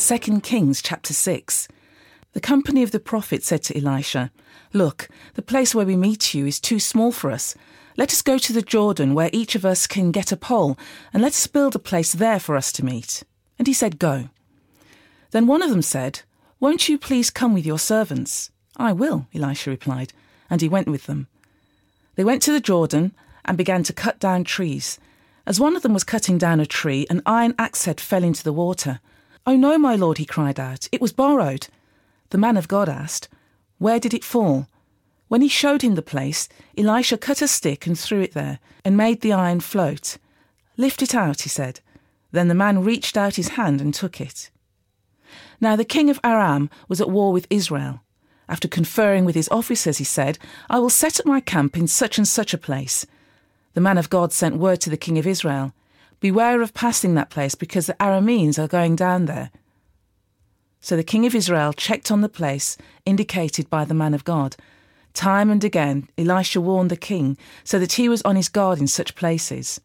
2 Kings chapter 6. The company of the prophet said to Elisha, Look, the place where we meet you is too small for us. Let us go to the Jordan, where each of us can get a pole, and let us build a place there for us to meet. And he said, Go. Then one of them said, Won't you please come with your servants? I will, Elisha replied, and he went with them. They went to the Jordan and began to cut down trees. As one of them was cutting down a tree, an iron axe head fell into the water. Oh no, my lord, he cried out, it was borrowed. The man of God asked, Where did it fall? When he showed him the place, Elisha cut a stick and threw it there, and made the iron float. Lift it out, he said. Then the man reached out his hand and took it. Now the king of Aram was at war with Israel. After conferring with his officers, he said, I will set up my camp in such and such a place. The man of God sent word to the king of Israel Beware of passing that place, because the Arameans are going down there. So the king of Israel checked on the place indicated by the man of God. Time and again, Elisha warned the king so that he was on his guard in such places.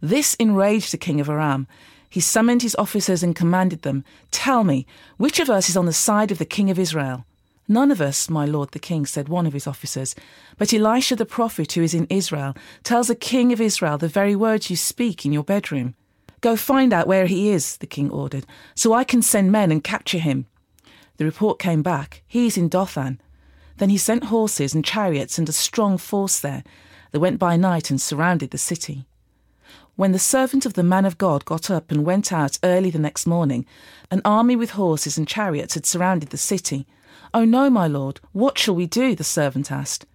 This enraged the king of Aram. He summoned his officers and commanded them, Tell me, which of us is on the side of the king of Israel? None of us, my lord the king, said one of his officers. But Elisha the prophet, who is in Israel, tells the king of Israel the very words you speak in your bedroom. Go find out where he is, the king ordered, so I can send men and capture him. The report came back. He is in Dothan. Then he sent horses and chariots and a strong force there. They went by night and surrounded the city. When the servant of the man of God got up and went out early the next morning, an army with horses and chariots had surrounded the city. Oh no, my lord, what shall we do? the servant asked.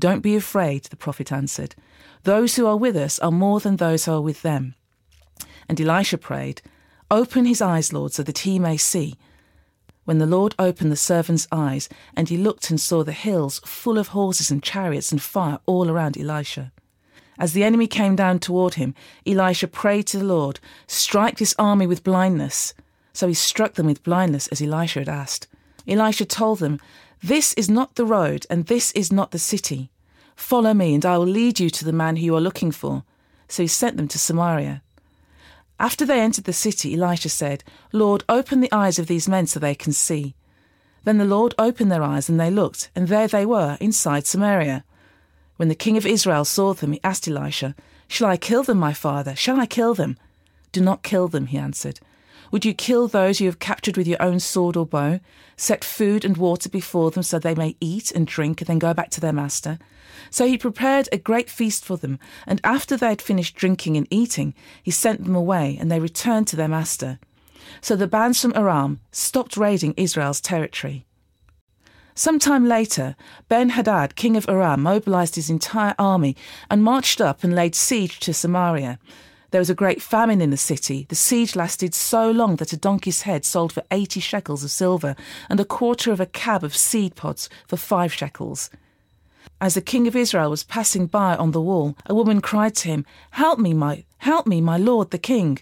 Don't be afraid, the prophet answered. Those who are with us are more than those who are with them. And Elisha prayed, Open his eyes, Lord, so that he may see. When the Lord opened the servant's eyes, and he looked and saw the hills full of horses and chariots and fire all around Elisha. As the enemy came down toward him, Elisha prayed to the Lord, Strike this army with blindness. So he struck them with blindness as Elisha had asked. Elisha told them, This is not the road, and this is not the city. Follow me, and I will lead you to the man who you are looking for. So he sent them to Samaria. After they entered the city, Elisha said, Lord, open the eyes of these men so they can see. Then the Lord opened their eyes, and they looked, and there they were, inside Samaria. When the king of Israel saw them, he asked Elisha, Shall I kill them, my father? Shall I kill them? Do not kill them, he answered. Would you kill those you have captured with your own sword or bow? Set food and water before them so they may eat and drink and then go back to their master? So he prepared a great feast for them, and after they had finished drinking and eating, he sent them away, and they returned to their master. So the bands from Aram stopped raiding Israel's territory. Some time later, Ben Hadad, king of Aram, mobilized his entire army and marched up and laid siege to Samaria. There was a great famine in the city. The siege lasted so long that a donkey's head sold for 80 shekels of silver and a quarter of a cab of seed pods for five shekels. As the king of Israel was passing by on the wall, a woman cried to him, Help me, my help me, my lord the king.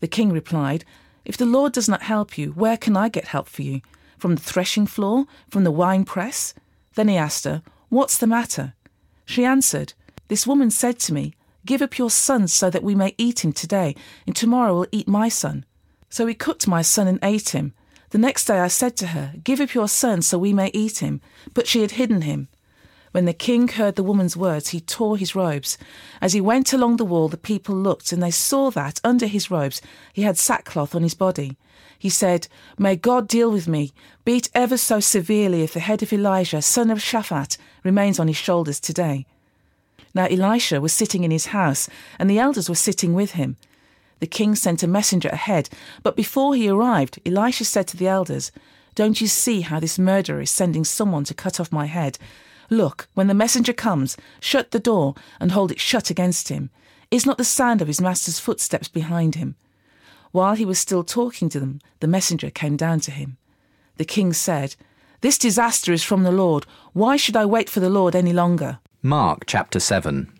The king replied, If the Lord does not help you, where can I get help for you? From the threshing floor? From the wine press? Then he asked her, What's the matter? She answered, This woman said to me, Give up your son so that we may eat him today, and tomorrow we'll eat my son. So we cooked my son and ate him. The next day I said to her, Give up your son so we may eat him. But she had hidden him. When the king heard the woman's words, he tore his robes. As he went along the wall, the people looked, and they saw that, under his robes, he had sackcloth on his body. He said, May God deal with me, beat ever so severely if the head of Elijah, son of Shaphat, remains on his shoulders today. Now Elisha was sitting in his house, and the elders were sitting with him. The king sent a messenger ahead, but before he arrived, Elisha said to the elders, Don't you see how this murderer is sending someone to cut off my head? Look, when the messenger comes, shut the door and hold it shut against him. Is not the sound of his master's footsteps behind him? While he was still talking to them, the messenger came down to him. The king said, This disaster is from the Lord. Why should I wait for the Lord any longer? Mark chapter 7.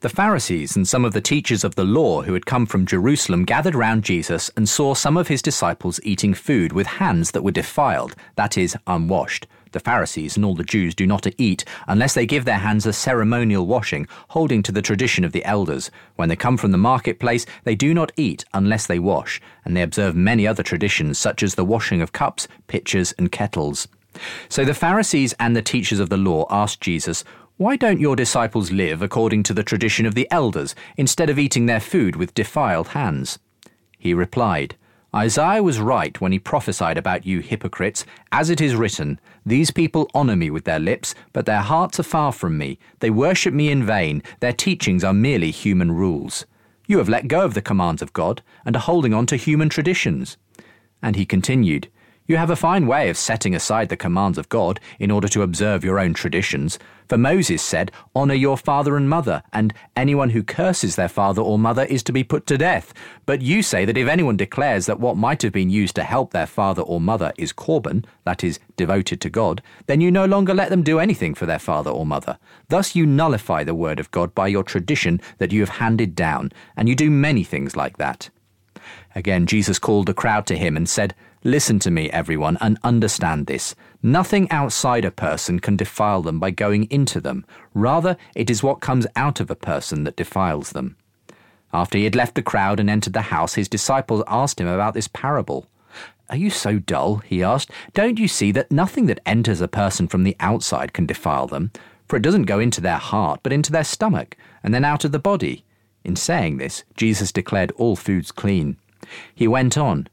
The Pharisees and some of the teachers of the law who had come from Jerusalem gathered round Jesus and saw some of his disciples eating food with hands that were defiled, that is, unwashed. The Pharisees and all the Jews do not eat unless they give their hands a ceremonial washing, holding to the tradition of the elders. When they come from the marketplace, they do not eat unless they wash, and they observe many other traditions, such as the washing of cups, pitchers, and kettles. So the Pharisees and the teachers of the law asked Jesus, why don't your disciples live according to the tradition of the elders, instead of eating their food with defiled hands? He replied, Isaiah was right when he prophesied about you hypocrites. As it is written, These people honour me with their lips, but their hearts are far from me. They worship me in vain. Their teachings are merely human rules. You have let go of the commands of God and are holding on to human traditions. And he continued, you have a fine way of setting aside the commands of God in order to observe your own traditions. For Moses said, Honour your father and mother, and anyone who curses their father or mother is to be put to death. But you say that if anyone declares that what might have been used to help their father or mother is korban, that is, devoted to God, then you no longer let them do anything for their father or mother. Thus you nullify the word of God by your tradition that you have handed down, and you do many things like that. Again, Jesus called the crowd to him and said, Listen to me, everyone, and understand this. Nothing outside a person can defile them by going into them. Rather, it is what comes out of a person that defiles them. After he had left the crowd and entered the house, his disciples asked him about this parable. Are you so dull? he asked. Don't you see that nothing that enters a person from the outside can defile them? For it doesn't go into their heart, but into their stomach, and then out of the body. In saying this, Jesus declared all foods clean. He went on.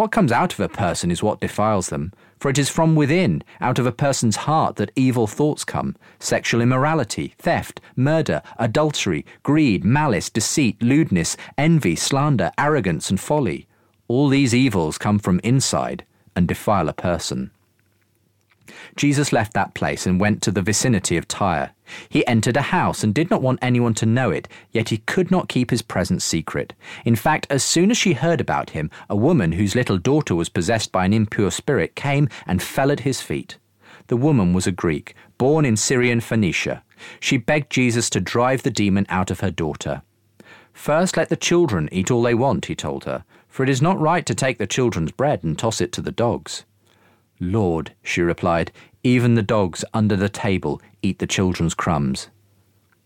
What comes out of a person is what defiles them, for it is from within, out of a person's heart, that evil thoughts come sexual immorality, theft, murder, adultery, greed, malice, deceit, lewdness, envy, slander, arrogance, and folly. All these evils come from inside and defile a person. Jesus left that place and went to the vicinity of Tyre. He entered a house and did not want anyone to know it, yet he could not keep his presence secret. In fact, as soon as she heard about him, a woman whose little daughter was possessed by an impure spirit came and fell at his feet. The woman was a Greek, born in Syrian Phoenicia. She begged Jesus to drive the demon out of her daughter. First, let the children eat all they want, he told her, for it is not right to take the children's bread and toss it to the dogs. Lord, she replied, even the dogs under the table eat the children's crumbs.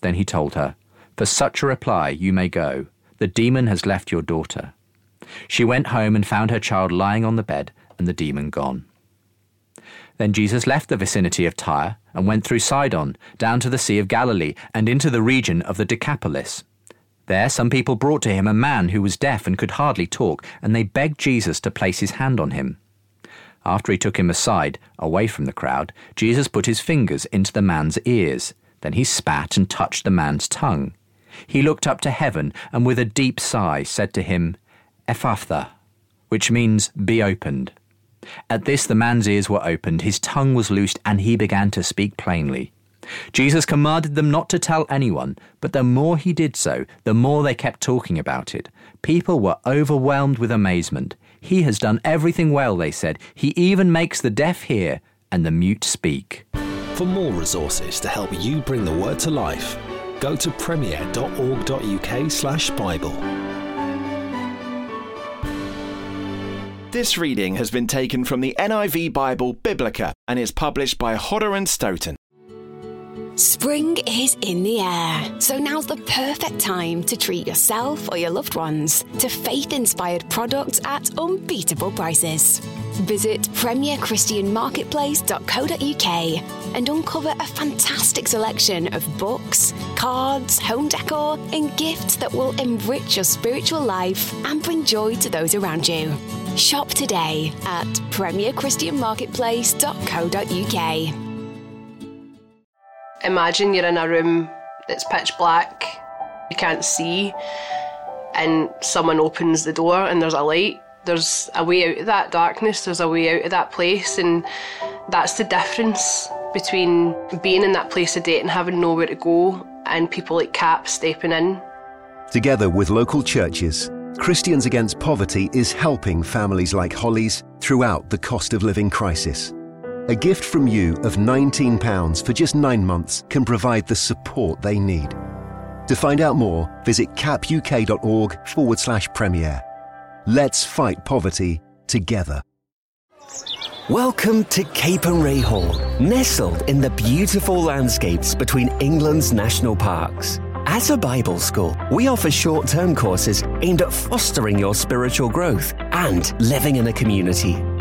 Then he told her, For such a reply you may go. The demon has left your daughter. She went home and found her child lying on the bed and the demon gone. Then Jesus left the vicinity of Tyre and went through Sidon, down to the Sea of Galilee, and into the region of the Decapolis. There some people brought to him a man who was deaf and could hardly talk, and they begged Jesus to place his hand on him. After he took him aside, away from the crowd, Jesus put his fingers into the man's ears. Then he spat and touched the man's tongue. He looked up to heaven and with a deep sigh said to him, Ephphatha, which means be opened. At this the man's ears were opened, his tongue was loosed, and he began to speak plainly. Jesus commanded them not to tell anyone, but the more he did so, the more they kept talking about it. People were overwhelmed with amazement. He has done everything well, they said. He even makes the deaf hear and the mute speak. For more resources to help you bring the word to life, go to premier.org.uk/slash Bible. This reading has been taken from the NIV Bible Biblica and is published by Hodder and Stoughton. Spring is in the air, so now's the perfect time to treat yourself or your loved ones to faith inspired products at unbeatable prices. Visit premierchristianmarketplace.co.uk and uncover a fantastic selection of books, cards, home decor, and gifts that will enrich your spiritual life and bring joy to those around you. Shop today at premierchristianmarketplace.co.uk. Imagine you're in a room that's pitch black, you can't see, and someone opens the door and there's a light. There's a way out of that darkness, there's a way out of that place, and that's the difference between being in that place of date and having nowhere to go and people like CAP stepping in. Together with local churches, Christians Against Poverty is helping families like Holly's throughout the cost of living crisis. A gift from you of £19 for just nine months can provide the support they need. To find out more, visit capuk.org forward slash premier. Let's fight poverty together. Welcome to Capernwray Hall, nestled in the beautiful landscapes between England's national parks. As a Bible school, we offer short term courses aimed at fostering your spiritual growth and living in a community.